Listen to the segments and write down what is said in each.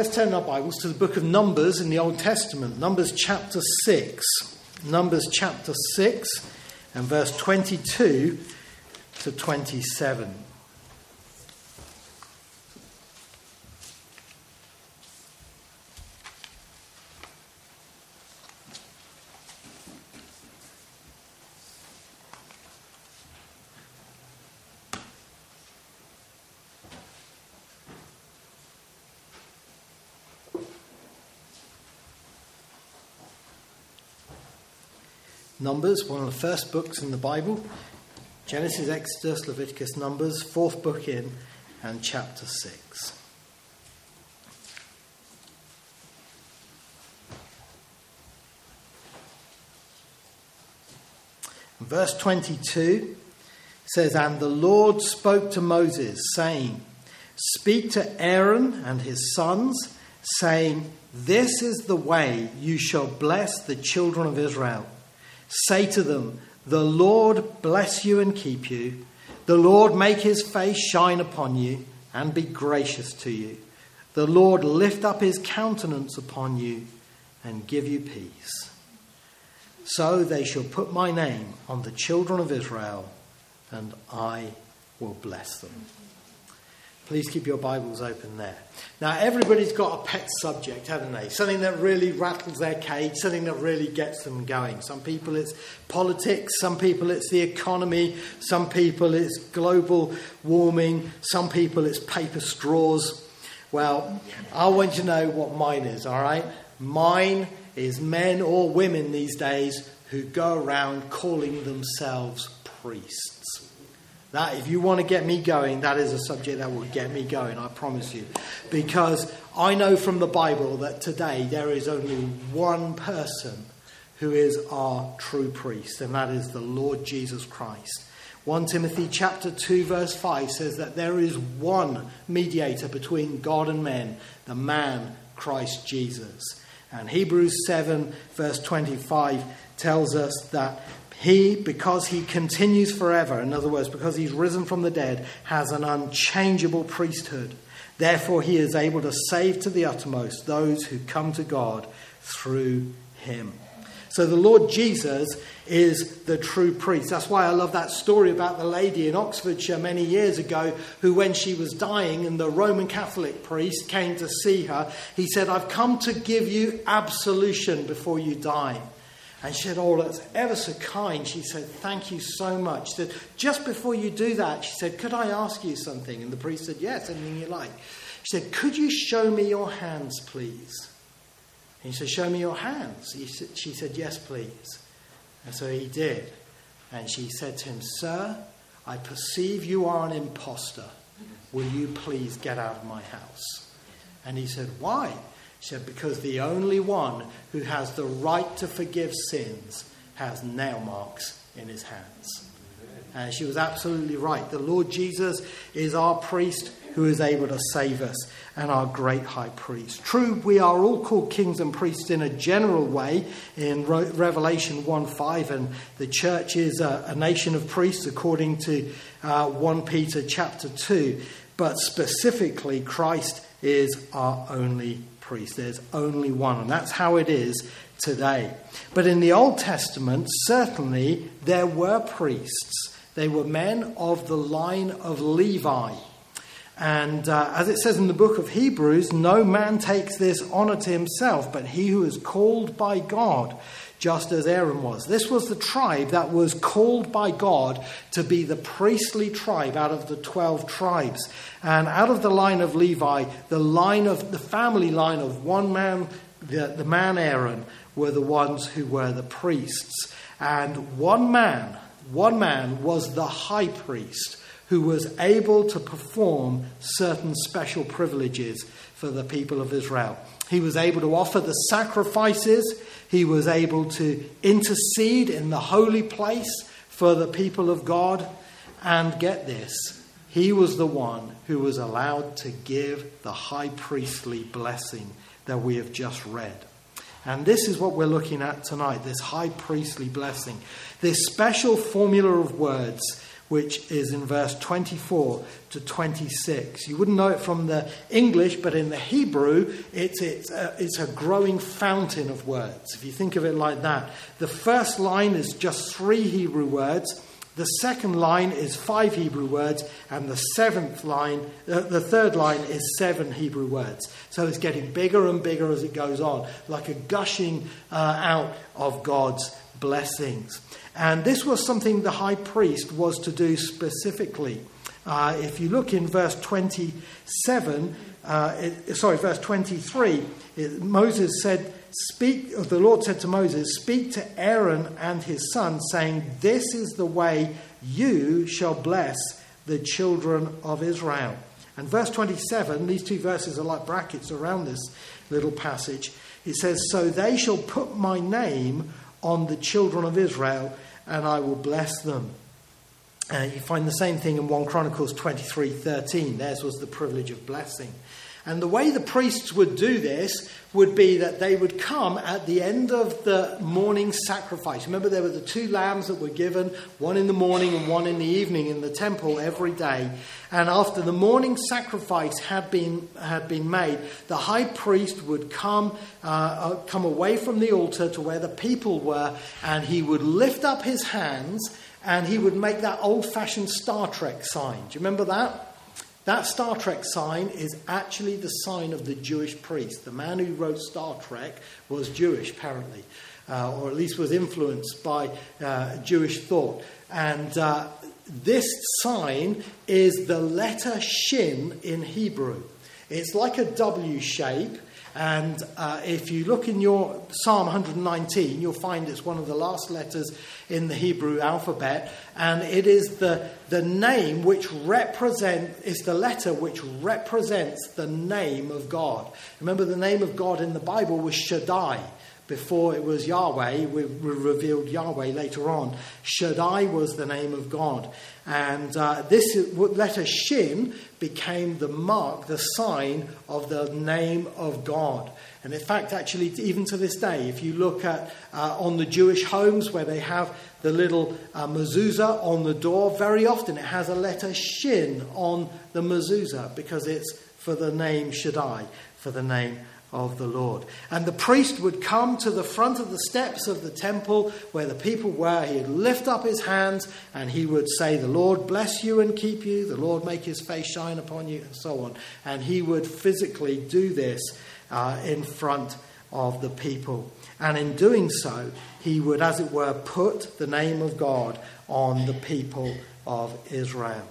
Let's turn our Bibles to the book of Numbers in the Old Testament. Numbers chapter 6. Numbers chapter 6 and verse 22 to 27. Numbers, one of the first books in the Bible. Genesis, Exodus, Leviticus, Numbers, fourth book in, and chapter 6. Verse 22 says, And the Lord spoke to Moses, saying, Speak to Aaron and his sons, saying, This is the way you shall bless the children of Israel. Say to them, The Lord bless you and keep you. The Lord make his face shine upon you and be gracious to you. The Lord lift up his countenance upon you and give you peace. So they shall put my name on the children of Israel, and I will bless them. Please keep your Bibles open there. Now, everybody's got a pet subject, haven't they? Something that really rattles their cage, something that really gets them going. Some people it's politics, some people it's the economy, some people it's global warming, some people it's paper straws. Well, I want you to know what mine is, all right? Mine is men or women these days who go around calling themselves priests. That, if you want to get me going, that is a subject that will get me going, I promise you. Because I know from the Bible that today there is only one person who is our true priest, and that is the Lord Jesus Christ. 1 Timothy chapter 2 verse 5 says that there is one mediator between God and men, the man Christ Jesus. And Hebrews 7 verse 25 tells us that he, because he continues forever, in other words, because he's risen from the dead, has an unchangeable priesthood. Therefore, he is able to save to the uttermost those who come to God through him. So, the Lord Jesus is the true priest. That's why I love that story about the lady in Oxfordshire many years ago who, when she was dying and the Roman Catholic priest came to see her, he said, I've come to give you absolution before you die. And she said, Oh, that's ever so kind. She said, Thank you so much. She said, Just before you do that, she said, Could I ask you something? And the priest said, Yes, anything you like. She said, Could you show me your hands, please? And he said, Show me your hands. Said, she said, Yes, please. And so he did. And she said to him, Sir, I perceive you are an impostor. Will you please get out of my house? And he said, Why? She said, Because the only one who has the right to forgive sins has nail marks in his hands. And she was absolutely right. The Lord Jesus is our priest who is able to save us and our great high priest. True, we are all called kings and priests in a general way in Revelation 1 5, and the church is a, a nation of priests according to uh, 1 Peter chapter 2. But specifically, Christ is our only priest. There's only one, and that's how it is today. But in the Old Testament, certainly there were priests. They were men of the line of Levi. And uh, as it says in the book of Hebrews, no man takes this honor to himself, but he who is called by God just as Aaron was. This was the tribe that was called by God to be the priestly tribe out of the 12 tribes. And out of the line of Levi, the line of the family line of one man, the, the man Aaron, were the ones who were the priests. And one man, one man was the high priest who was able to perform certain special privileges for the people of Israel. He was able to offer the sacrifices. He was able to intercede in the holy place for the people of God. And get this, he was the one who was allowed to give the high priestly blessing that we have just read. And this is what we're looking at tonight this high priestly blessing. This special formula of words which is in verse 24 to 26. You wouldn't know it from the English, but in the Hebrew, it's, it's, a, it's a growing fountain of words. If you think of it like that, the first line is just three Hebrew words. The second line is five Hebrew words, and the seventh line, uh, the third line is seven Hebrew words. So it's getting bigger and bigger as it goes on, like a gushing uh, out of God's blessings. And this was something the high priest was to do specifically. Uh, if you look in verse 27, uh, it, sorry, verse 23, it, Moses said, Speak, the Lord said to Moses, Speak to Aaron and his son, saying, This is the way you shall bless the children of Israel. And verse 27, these two verses are like brackets around this little passage. It says, So they shall put my name on the children of Israel, and I will bless them. Uh, you find the same thing in 1 Chronicles 23 13. Theirs was the privilege of blessing. And the way the priests would do this would be that they would come at the end of the morning sacrifice. Remember, there were the two lambs that were given, one in the morning and one in the evening in the temple every day. And after the morning sacrifice had been, had been made, the high priest would come, uh, uh come away from the altar to where the people were, and he would lift up his hands and he would make that old fashioned Star Trek sign. Do you remember that? That Star Trek sign is actually the sign of the Jewish priest. The man who wrote Star Trek was Jewish, apparently, uh, or at least was influenced by uh, Jewish thought. And uh, this sign is the letter Shin in Hebrew. It's like a W shape, and uh, if you look in your Psalm 119, you'll find it's one of the last letters in the Hebrew alphabet, and it is the, the name which represent is the letter which represents the name of God. Remember, the name of God in the Bible was Shaddai. Before it was Yahweh, we revealed Yahweh later on. Shaddai was the name of God. And uh, this letter Shin became the mark, the sign of the name of God. And in fact, actually, even to this day, if you look at uh, on the Jewish homes where they have the little uh, mezuzah on the door, very often it has a letter Shin on the mezuzah because it's for the name Shaddai, for the name of the Lord. And the priest would come to the front of the steps of the temple where the people were. He'd lift up his hands and he would say, The Lord bless you and keep you, the Lord make his face shine upon you, and so on. And he would physically do this uh, in front of the people. And in doing so, he would, as it were, put the name of God on the people of Israel.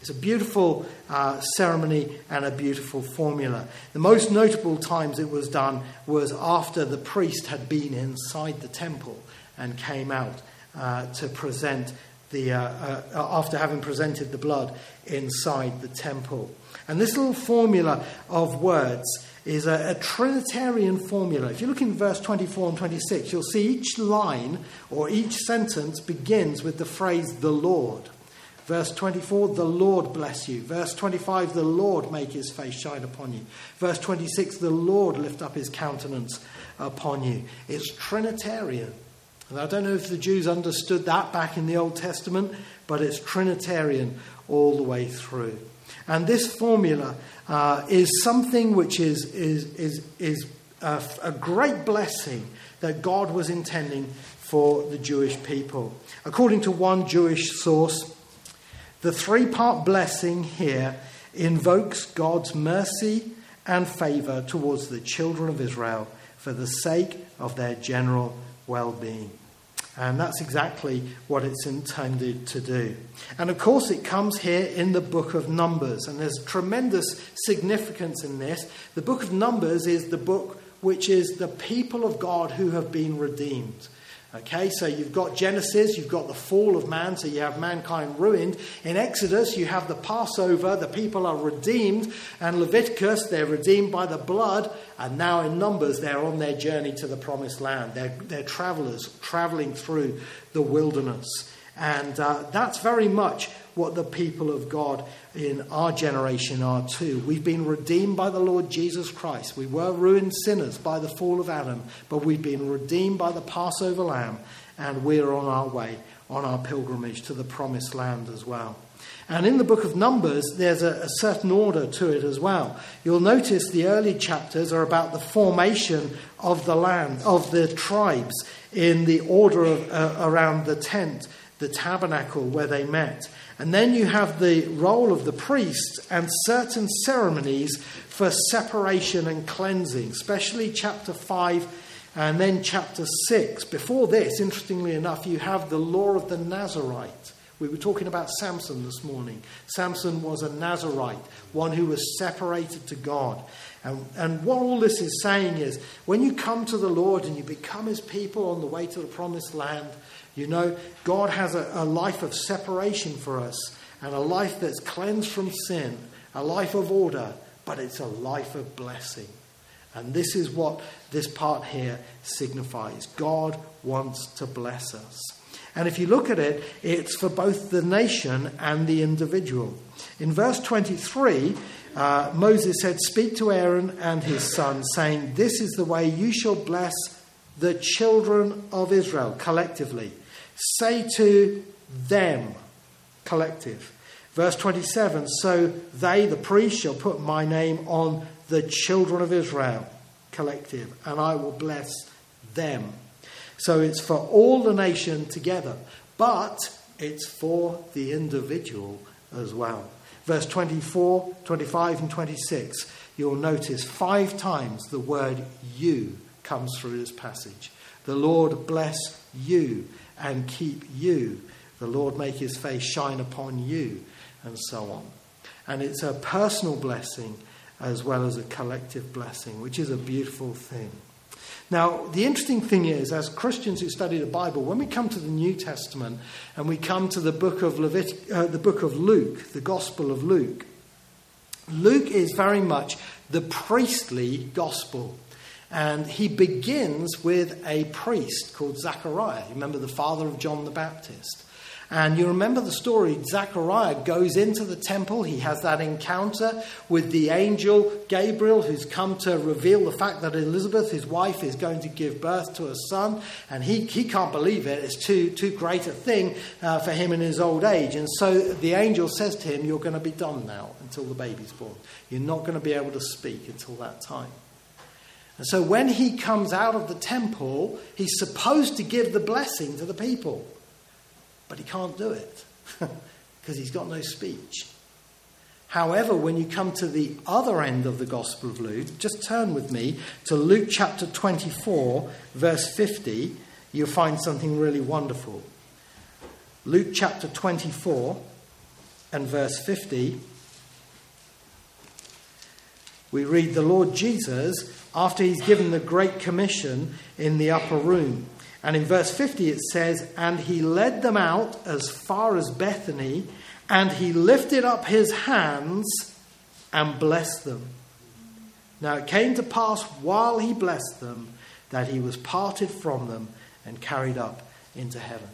It's a beautiful uh, ceremony and a beautiful formula. The most notable times it was done was after the priest had been inside the temple and came out uh, to present the, uh, uh after having presented the blood inside the temple. And this little formula of words is a, a, Trinitarian formula. If you look in verse 24 and 26, you'll see each line or each sentence begins with the phrase the Lord. Verse 24, the Lord bless you. Verse 25, the Lord make his face shine upon you. Verse 26, the Lord lift up his countenance upon you. It's Trinitarian. And I don't know if the Jews understood that back in the Old Testament, but it's Trinitarian all the way through. And this formula uh, is something which is, is, is, is a, a great blessing that God was intending for the Jewish people. According to one Jewish source, the three part blessing here invokes God's mercy and favor towards the children of Israel for the sake of their general well being. And that's exactly what it's intended to do. And of course, it comes here in the book of Numbers, and there's tremendous significance in this. The book of Numbers is the book which is the people of God who have been redeemed. Okay, so you've got Genesis, you've got the fall of man, so you have mankind ruined. In Exodus, you have the Passover, the people are redeemed. And Leviticus, they're redeemed by the blood. And now in Numbers, they're on their journey to the promised land. They're, they're travelers traveling through the wilderness. And uh, that's very much what the people of God in our generation are too. We've been redeemed by the Lord Jesus Christ. We were ruined sinners by the fall of Adam, but we've been redeemed by the Passover lamb, and we're on our way on our pilgrimage to the promised land as well. And in the book of Numbers, there's a, a, certain order to it as well. You'll notice the early chapters are about the formation of the land, of the tribes, in the order of, uh, around the tent, the tabernacle where they met. And then you have the role of the priest and certain ceremonies for separation and cleansing, especially chapter 5 and then chapter 6. Before this, interestingly enough, you have the law of the Nazarite we were talking about Samson this morning. Samson was a Nazarite, one who was separated to God. And, and what all this is saying is when you come to the Lord and you become his people on the way to the promised land, you know, God has a, a life of separation for us and a life that's cleansed from sin, a life of order, but it's a life of blessing. And this is what this part here signifies. God wants to bless us. And if you look at it, it's for both the nation and the individual. In verse 23, uh, Moses said, Speak to Aaron and his son, saying, This is the way you shall bless the children of Israel collectively. Say to them, collective. Verse 27 So they, the priests, shall put my name on the children of Israel, collective, and I will bless them. So it's for all the nation together, but it's for the individual as well. Verse 24, 25, and 26, you'll notice five times the word you comes through this passage. The Lord bless you and keep you. The Lord make his face shine upon you, and so on. And it's a personal blessing as well as a collective blessing, which is a beautiful thing. Now, the interesting thing is, as Christians who study the Bible, when we come to the New Testament and we come to the book of, Levit- uh, the book of Luke, the Gospel of Luke, Luke is very much the priestly gospel. And he begins with a priest called Zechariah. Remember the father of John the Baptist. And you remember the story Zechariah goes into the temple. He has that encounter with the angel Gabriel, who's come to reveal the fact that Elizabeth, his wife, is going to give birth to a son. And he, he can't believe it. It's too, too great a thing uh, for him in his old age. And so the angel says to him, You're going to be dumb now until the baby's born. You're not going to be able to speak until that time. And so when he comes out of the temple, he's supposed to give the blessing to the people but he can't do it because he's got no speech. However, when you come to the other end of the Gospel of Luke, just turn with me to Luke chapter 24, verse 50, you'll find something really wonderful. Luke chapter 24 and verse 50, we read the Lord Jesus, after he's given the Great Commission in the upper room, and in verse 50 it says, And he led them out as far as Bethany, and he lifted up his hands and blessed them. Now it came to pass while he blessed them that he was parted from them and carried up into heaven.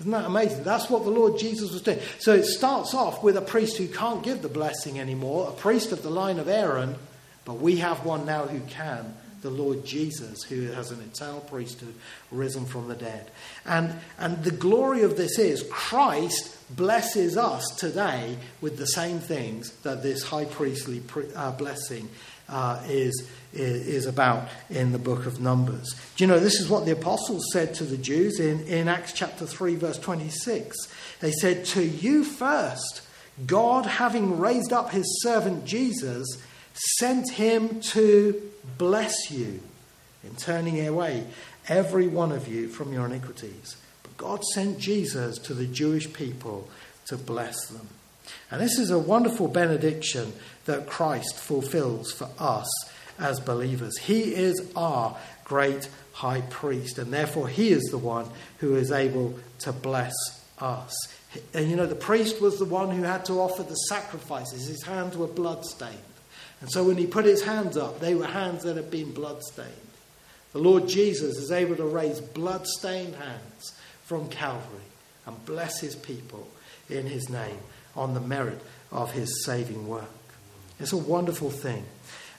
Isn't that amazing? That's what the Lord Jesus was doing. So it starts off with a priest who can't give the blessing anymore, a priest of the line of Aaron, but we have one now who can the Lord Jesus, who has an eternal priesthood, risen from the dead. And, and the glory of this is Christ blesses us today with the same things that this high priestly uh, blessing uh, is, is about in the book of Numbers. Do you know, this is what the apostles said to the Jews in, in Acts chapter 3, verse 26. They said, To you first, God, having raised up his servant Jesus, sent him to bless you in turning away every one of you from your iniquities. But God sent Jesus to the Jewish people to bless them. And this is a wonderful benediction that Christ fulfills for us as believers. He is our great high priest, and therefore he is the one who is able to bless us. And you know, the priest was the one who had to offer the sacrifices, his hands were bloodstained. And so when he put his hands up, they were hands that had been bloodstained. The Lord Jesus is able to raise blood-stained hands from Calvary and bless his people in his name on the merit of his saving work. It's a wonderful thing.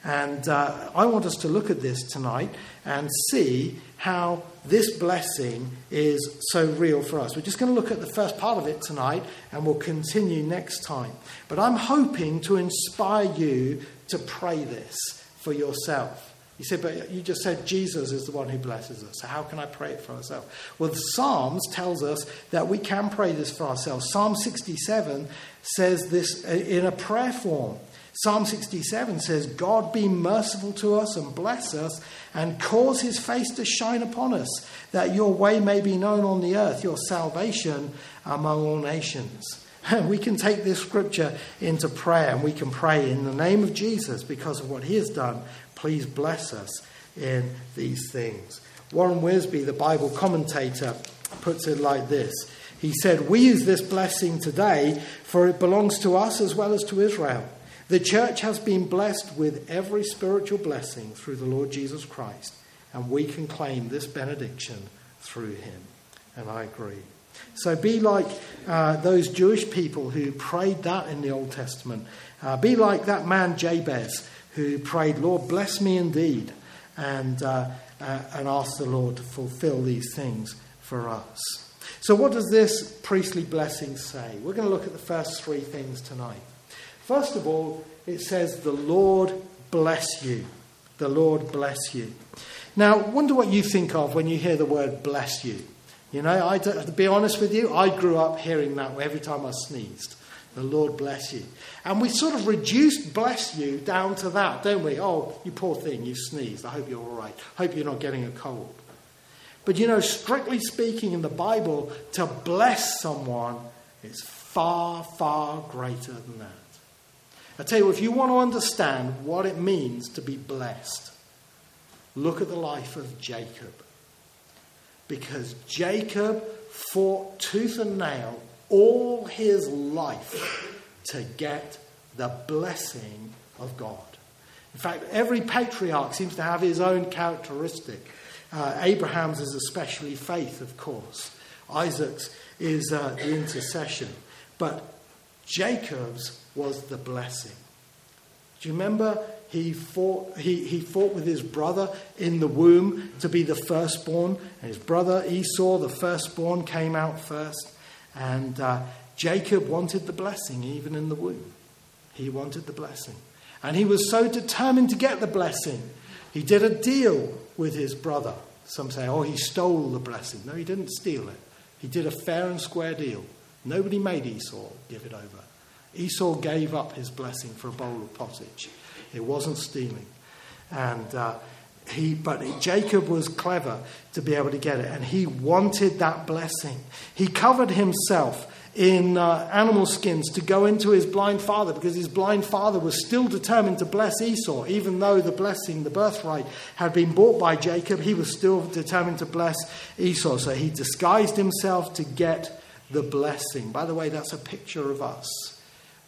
And uh, I want us to look at this tonight and see how this blessing is so real for us. We're just going to look at the first part of it tonight and we'll continue next time. But I'm hoping to inspire you to pray this for yourself. You said, but you just said Jesus is the one who blesses us. So how can I pray it for myself? Well, the Psalms tells us that we can pray this for ourselves. Psalm 67 says this in a prayer form. Psalm 67 says, God be merciful to us and bless us and cause his face to shine upon us, that your way may be known on the earth, your salvation among all nations. we can take this scripture into prayer and we can pray in the name of Jesus because of what he has done. Please bless us in these things. Warren Wiersbe, the Bible commentator, puts it like this. He said, We use this blessing today, for it belongs to us as well as to Israel. The church has been blessed with every spiritual blessing through the Lord Jesus Christ, and we can claim this benediction through him. And I agree. So be like uh, those Jewish people who prayed that in the Old Testament. Uh, be like that man Jabez who prayed, Lord, bless me indeed, and, uh, uh and asked the Lord to fulfill these things for us. So, what does this priestly blessing say? We're going to look at the first three things tonight. First of all, it says, The Lord bless you. The Lord bless you. Now, wonder what you think of when you hear the word bless you. You know, I, to be honest with you, I grew up hearing that every time I sneezed. The Lord bless you. And we sort of reduced bless you down to that, don't we? Oh, you poor thing, you sneezed. I hope you're all right. Hope you're not getting a cold. But you know, strictly speaking, in the Bible, to bless someone is far, far greater than that. I tell you, if you want to understand what it means to be blessed, look at the life of Jacob because Jacob fought tooth and nail all his life to get the blessing of God. In fact, every patriarch seems to have his own characteristic. Uh, Abraham's is especially faith, of course. Isaac's is uh, the intercession. But Jacob's was the blessing. Do you remember he fought, he, he fought with his brother in the womb to be the firstborn. And his brother Esau, the firstborn, came out first. And uh, Jacob wanted the blessing even in the womb. He wanted the blessing. And he was so determined to get the blessing. He did a deal with his brother. Some say, oh, he stole the blessing. No, he didn't steal it. He did a fair and square deal. Nobody made Esau give it over. Esau gave up his blessing for a bowl of pottage. It wasn't stealing. And uh, he, but Jacob was clever to be able to get it, and he wanted that blessing. He covered himself in uh, animal skins to go into his blind father because his blind father was still determined to bless Esau. Even though the blessing, the birthright, had been bought by Jacob, he was still determined to bless Esau. So he disguised himself to get the blessing. By the way, that's a picture of us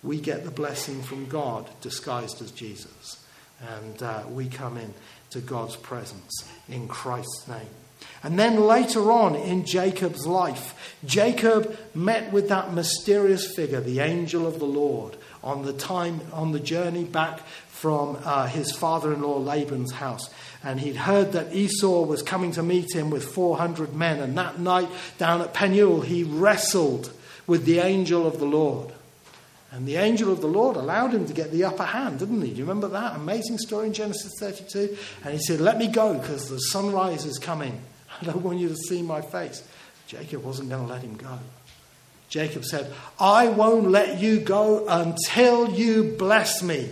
we get the blessing from God disguised as Jesus. And uh, we come in to God's presence in Christ's name. And then later on in Jacob's life, Jacob met with that mysterious figure, the angel of the Lord, on the time on the journey back from uh, his father-in-law Laban's house. And he'd heard that Esau was coming to meet him with 400 men. And that night down at Peniel, he wrestled with the angel of the Lord. And the angel of the Lord allowed him to get the upper hand, didn't he? Do you remember that? Amazing story in Genesis 32. And he said, Let me go because the sunrise is coming. I don't want you to see my face. Jacob wasn't going to let him go. Jacob said, I won't let you go until you bless me.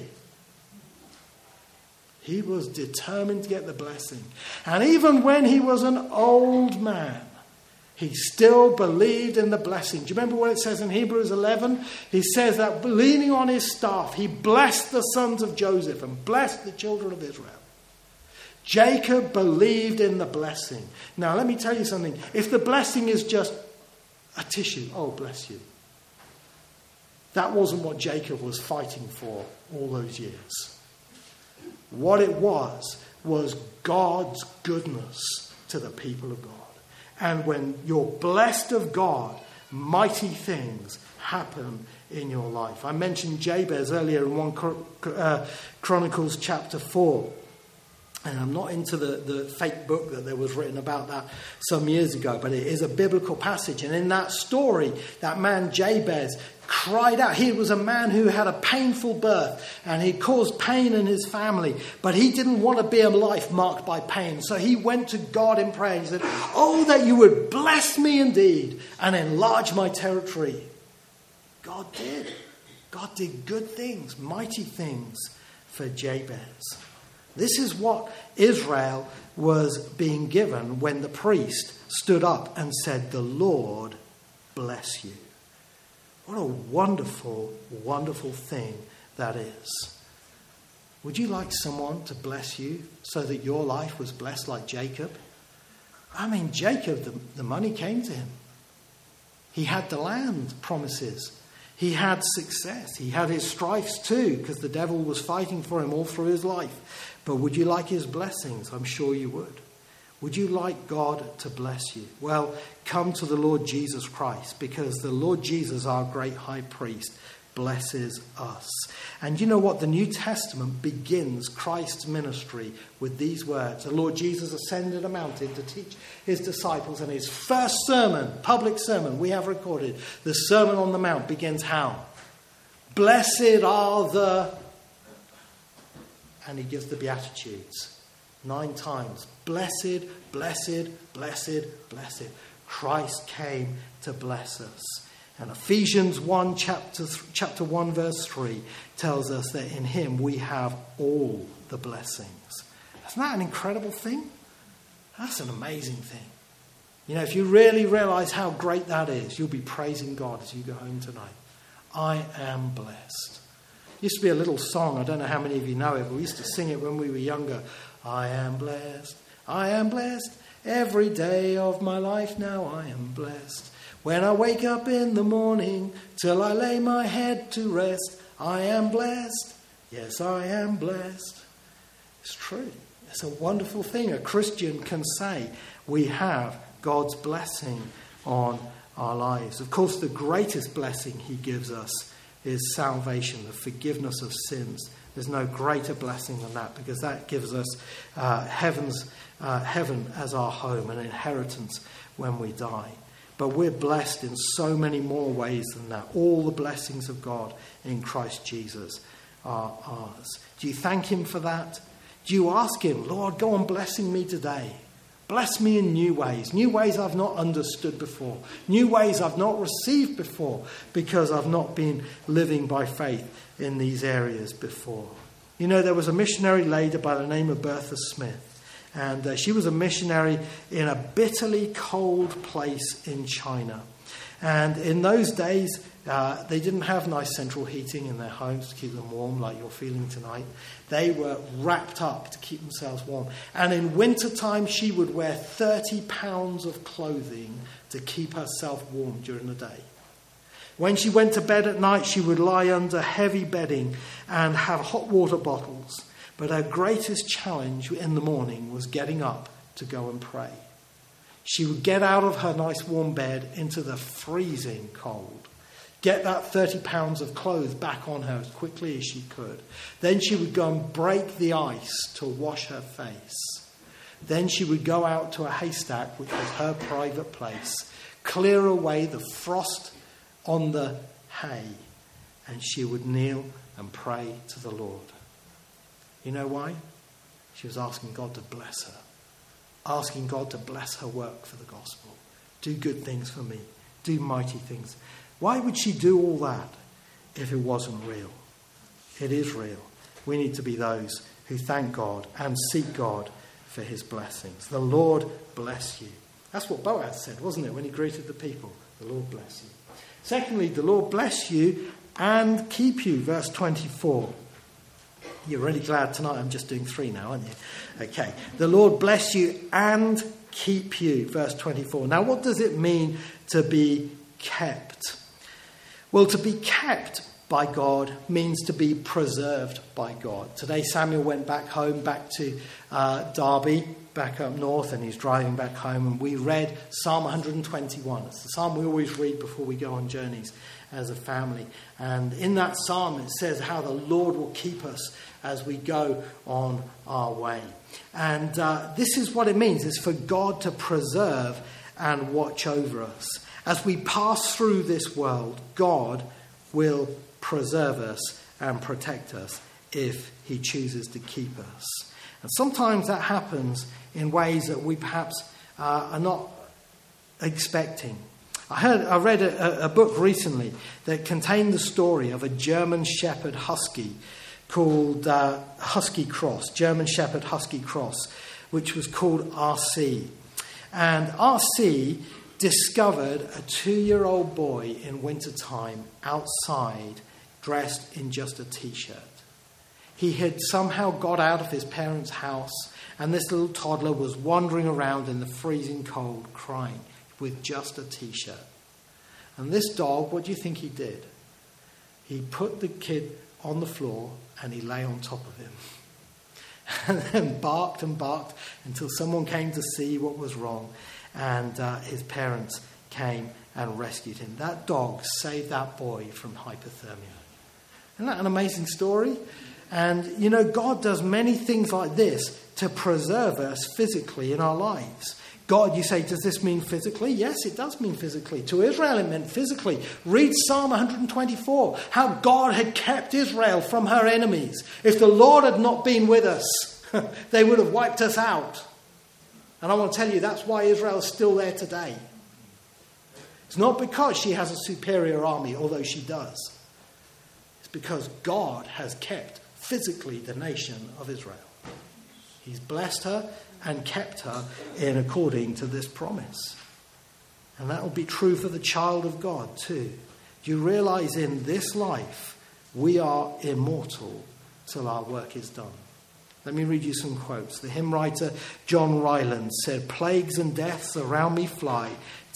He was determined to get the blessing. And even when he was an old man, he still believed in the blessing. Do you remember what it says in Hebrews 11? He says that leaning on his staff, he blessed the sons of Joseph and blessed the children of Israel. Jacob believed in the blessing. Now, let me tell you something. If the blessing is just a tissue, oh, bless you. That wasn't what Jacob was fighting for all those years. What it was, was God's goodness to the people of God. And when you're blessed of God, mighty things happen in your life. I mentioned Jabez earlier in 1 uh, Chronicles chapter 4. And I'm not into the, the fake book that there was written about that some years ago, but it is a biblical passage. And in that story, that man Jabez cried out. He was a man who had a painful birth and he caused pain in his family, but he didn't want to be a life marked by pain. So he went to God in prayer. He said, Oh, that you would bless me indeed and enlarge my territory. God did. God did good things, mighty things for Jabez. This is what Israel was being given when the priest stood up and said, The Lord bless you. What a wonderful, wonderful thing that is. Would you like someone to bless you so that your life was blessed like Jacob? I mean, Jacob, the, the money came to him. He had the land promises. He had success. He had his strifes too, because the devil was fighting for him all through his life. But would you like his blessings? I'm sure you would. Would you like God to bless you? Well, come to the Lord Jesus Christ, because the Lord Jesus, our great high priest, blesses us. And you know what? The New Testament begins Christ's ministry with these words. The Lord Jesus ascended a mountain to teach his disciples, and his first sermon, public sermon, we have recorded, the Sermon on the Mount begins how? Blessed are the. And he gives the Beatitudes nine times. Blessed, blessed, blessed, blessed. Christ came to bless us. And Ephesians 1, chapter, chapter 1, verse 3, tells us that in him we have all the blessings. Isn't that an incredible thing? That's an amazing thing. You know, if you really realize how great that is, you'll be praising God as you go home tonight. I am blessed. Used to be a little song, I don't know how many of you know it, but we used to sing it when we were younger. I am blessed, I am blessed, every day of my life now I am blessed. When I wake up in the morning till I lay my head to rest, I am blessed. Yes, I am blessed. It's true. It's a wonderful thing a Christian can say. We have God's blessing on our lives. Of course, the greatest blessing He gives us is salvation, the forgiveness of sins. There's no greater blessing than that because that gives us uh, heaven's, uh, heaven as our home, and inheritance when we die. But we're blessed in so many more ways than that. All the blessings of God in Christ Jesus are ours. Do you thank Him for that? Do you ask Him, Lord, go on blessing me today? Bless me in new ways, new ways I've not understood before, new ways I've not received before because I've not been living by faith in these areas before. You know, there was a missionary lady by the name of Bertha Smith. And uh, she was a missionary in a bitterly cold place in China. And in those days, uh, they didn't have nice central heating in their homes to keep them warm like you're feeling tonight. They were wrapped up to keep themselves warm. And in wintertime, she would wear 30 pounds of clothing to keep herself warm during the day. When she went to bed at night, she would lie under heavy bedding and have hot water bottles. But her greatest challenge in the morning was getting up to go and pray. She would get out of her nice warm bed into the freezing cold, get that 30 pounds of clothes back on her as quickly as she could. Then she would go and break the ice to wash her face. Then she would go out to a haystack, which was her private place, clear away the frost on the hay, and she would kneel and pray to the Lord. You know why? She was asking God to bless her, asking God to bless her work for the gospel, do good things for me, do mighty things. Why would she do all that if it wasn't real? It is real. We need to be those who thank God and seek God for his blessings. The Lord bless you. That's what Boaz said, wasn't it, when he greeted the people? The Lord bless you. Secondly, the Lord bless you and keep you. Verse 24. You're really glad tonight I'm just doing three now, aren't you? Okay. The Lord bless you and keep you. Verse 24. Now, what does it mean to be kept? Well, to be kept by God means to be preserved by God. Today, Samuel went back home, back to uh, Derby, back up north, and he's driving back home. And we read Psalm 121. It's the psalm we always read before we go on journeys as a family. And in that psalm, it says how the Lord will keep us as we go on our way. And uh, this is what it means: is for God to preserve and watch over us as we pass through this world. God will preserve us and protect us if He chooses to keep us. And sometimes that happens in ways that we perhaps uh, are not expecting. I, heard, I read a, a, book recently that contained the story of a German Shepherd Husky called uh, Husky Cross, German Shepherd Husky Cross, which was called RC. And RC discovered a two year old boy in wintertime outside dressed in just a t shirt. He had somehow got out of his parents' house, and this little toddler was wandering around in the freezing cold crying with just a t shirt. And this dog, what do you think he did? He put the kid on the floor and he lay on top of him. And barked and barked until someone came to see what was wrong, and uh, his parents came and rescued him. That dog saved that boy from hypothermia. Isn't that an amazing story? And you know, God does many things like this to preserve us physically in our lives. God, you say, does this mean physically? Yes, it does mean physically. To Israel, it meant physically. Read Psalm 124, how God had kept Israel from her enemies. If the Lord had not been with us, they would have wiped us out. And I want to tell you, that's why Israel is still there today. It's not because she has a superior army, although she does It's because God has kept physically the nation of Israel. He's blessed her and kept her in according to this promise. And that will be true for the child of God too. Do you realize in this life we are immortal till our work is done? Let me read you some quotes. The hymn writer John Ryland said, Plagues and deaths around me fly.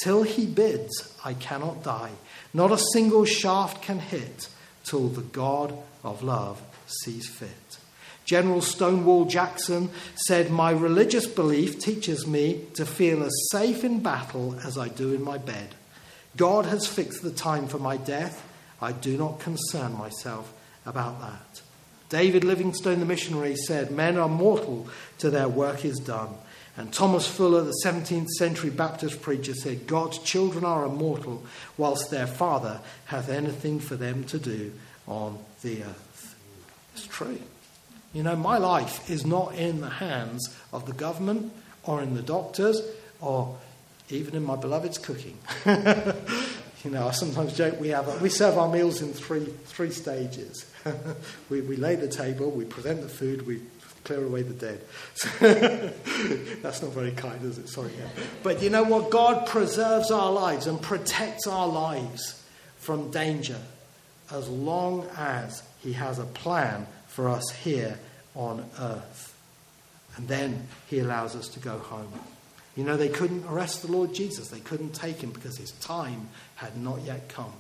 Till he bids, I cannot die. Not a single shaft can hit till the God of love sees fit. General Stonewall Jackson said, My religious belief teaches me to feel as safe in battle as I do in my bed. God has fixed the time for my death. I do not concern myself about that. David Livingstone, the missionary, said, Men are mortal till their work is done. And Thomas Fuller, the 17th century Baptist preacher, said, God's children are immortal, whilst their Father hath anything for them to do on the earth. It's true. You know, my life is not in the hands of the government or in the doctors or even in my beloved's cooking. you know, I sometimes joke we have we serve our meals in three three stages. we, we lay the table, we present the food, we clear away the dead. That's not very kind, is it? Sorry. Yeah. But you know what? God preserves our lives and protects our lives from danger as long as He has a plan for us here on earth. And then He allows us to go home. You know, they couldn't arrest the Lord Jesus, they couldn't take Him because His time had not yet come.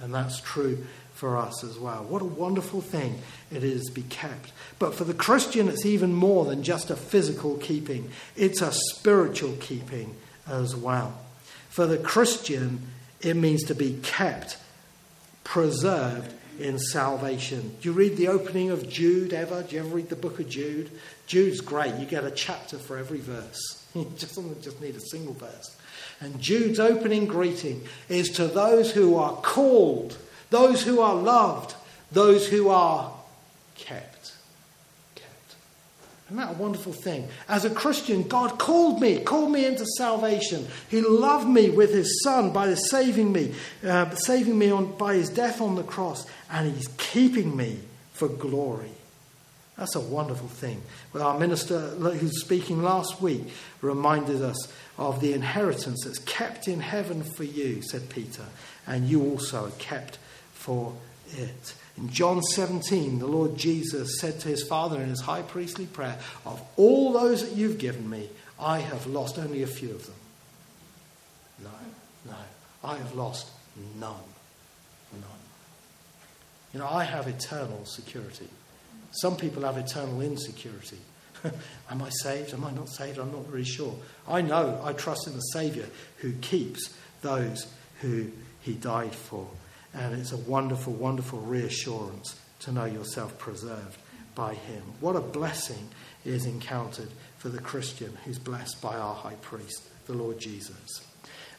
And that's true for us as well. What a wonderful thing it is to be kept. But for the Christian, it's even more than just a physical keeping, it's a spiritual keeping as well. For the Christian, it means to be kept, preserved in salvation. Do you read the opening of Jude ever? Do you ever read the book of Jude? Jude's great. You get a chapter for every verse. You just, just need a single verse. And Jude's opening greeting is to those who are called those who are loved, those who are kept. Kept. Isn't that a wonderful thing? As a Christian, God called me, called me into salvation. He loved me with his son by saving me, uh, saving me on, by his death on the cross, and he's keeping me for glory. That's a wonderful thing. Well, our minister who's speaking last week reminded us of the inheritance that's kept in heaven for you, said Peter, and you also are kept for it. In John 17, the Lord Jesus said to his Father in his high priestly prayer, Of all those that you've given me, I have lost only a few of them. No, no. I have lost none. None. You know, I have eternal security. Some people have eternal insecurity. Am I saved? Am I not saved? I'm not really sure. I know I trust in the Saviour who keeps those who he died for. And it's a wonderful, wonderful reassurance to know yourself preserved by him. What a blessing is encountered for the Christian who's blessed by our high priest, the Lord Jesus.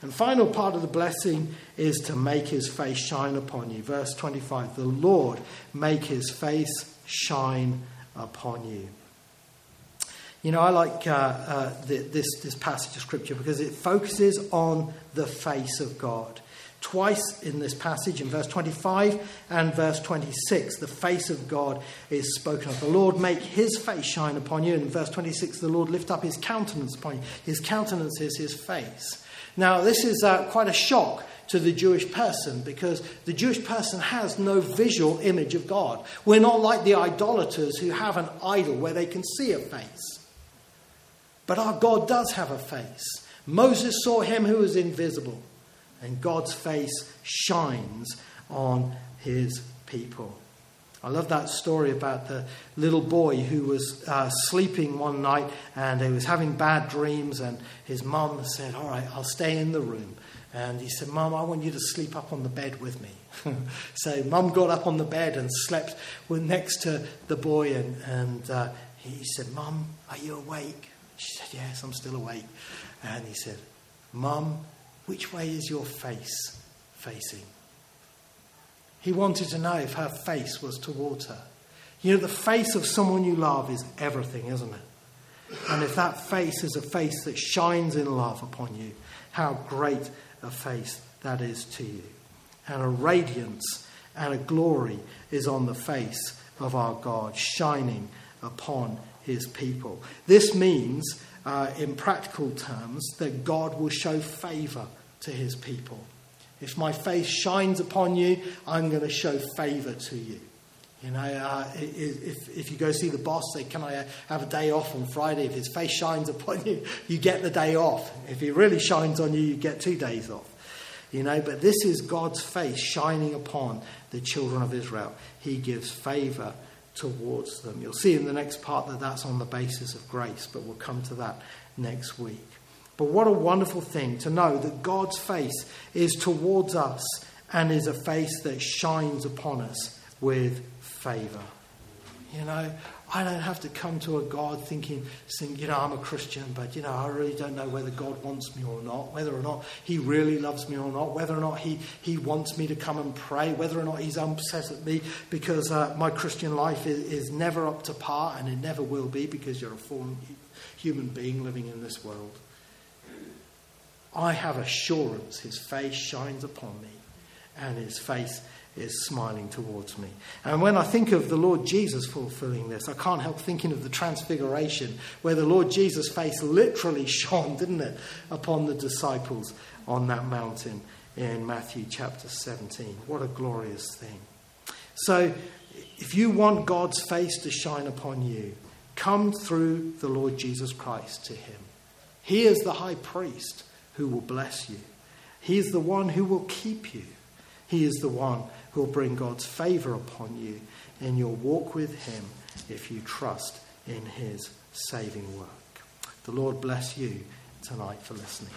And final part of the blessing is to make his face shine upon you. Verse 25 The Lord make his face shine upon you. You know, I like uh, uh, the, this, this passage of Scripture because it focuses on the face of God. Twice in this passage, in verse 25 and verse 26, the face of God is spoken of. The Lord make his face shine upon you. In verse 26, the Lord lift up his countenance upon you. His countenance is his face. Now, this is uh, quite a shock to the Jewish person because the Jewish person has no visual image of God. We're not like the idolaters who have an idol where they can see a face. But our God does have a face. Moses saw him who was invisible, and God's face shines on his people. I love that story about the little boy who was uh, sleeping one night and he was having bad dreams, and his mum said, All right, I'll stay in the room. And he said, Mum, I want you to sleep up on the bed with me. so mum got up on the bed and slept next to the boy, and, and uh, he said, Mum, are you awake? She said, Yes, I'm still awake. And he said, Mum, which way is your face facing? He wanted to know if her face was towards her. You know, the face of someone you love is everything, isn't it? And if that face is a face that shines in love upon you, how great a face that is to you. And a radiance and a glory is on the face of our God, shining upon his people. This means, uh, in practical terms, that God will show favour to his people. If my face shines upon you, I'm going to show favour to you. You know, uh, if, if you go see the boss, say, Can I have a day off on Friday? If his face shines upon you, you get the day off. If he really shines on you, you get two days off. You know, but this is God's face shining upon the children of Israel. He gives favour towards them. You'll see in the next part that that's on the basis of grace, but we'll come to that next week. But what a wonderful thing to know that God's face is towards us and is a face that shines upon us with favour. You know, I don't have to come to a God thinking, saying, you know, I'm a Christian, but, you know, I really don't know whether God wants me or not, whether or not He really loves me or not, whether or not He, he wants me to come and pray, whether or not He's upset at me because uh, my Christian life is, is never up to par and it never will be because you're a fallen human being living in this world. I have assurance His face shines upon me and His face is smiling towards me. And when I think of the Lord Jesus fulfilling this, I can't help thinking of the transfiguration, where the Lord Jesus' face literally shone, didn't it, upon the disciples on that mountain in Matthew chapter 17. What a glorious thing. So, if you want God's face to shine upon you, come through the Lord Jesus Christ to Him. He is the high priest who will bless you, He is the one who will keep you. He is the one will bring God's favour upon you in your walk with Him if you trust in His saving work. The Lord bless you tonight for listening.